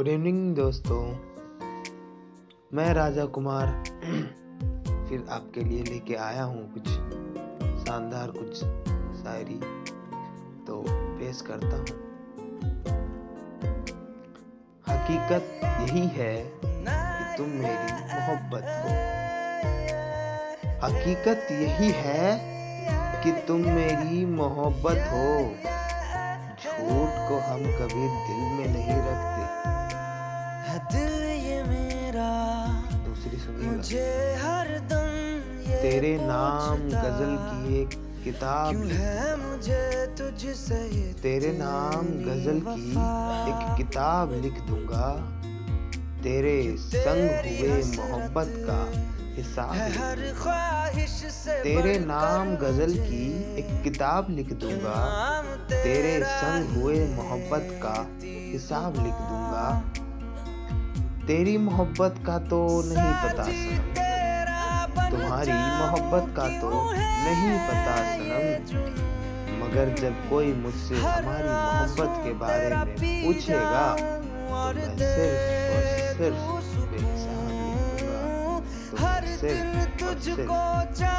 Good evening دوستوں میں راجا کمار پھر آپ کے لیے لے کے آیا ہوں کچھ شاندار کچھ شاعری تو پیش کرتا ہوں۔ حقیقت یہی ہے کہ تم میری محبت ہو۔ حقیقت یہی ہے کہ تم میری محبت ہو۔ جھوٹ کو ہم کبھی دل میں نہیں رکھتے۔ مجھے ہر دم تیرے نام غزل کی ایک کتاب مجھے تجھ سے تیرے نام غزل کی ایک کتاب لکھ دوں گا۔ تیرے سنگ ہوئے محبت کا حساب تیرے نام غزل کی ایک کتاب لکھ دوں گا۔ تیرے سنگ ہوئے محبت کا حساب لکھ دوں گا۔ تیری محبت کا تو نہیں پتا سنم تمہاری محبت کا تو نہیں پتا سنم مگر جب کوئی مجھ سے ہماری محبت کے بارے میں پوچھے گا تو میں صرف اور صرف بے حساب لکھ دوں گا۔ تو صرف اور صرف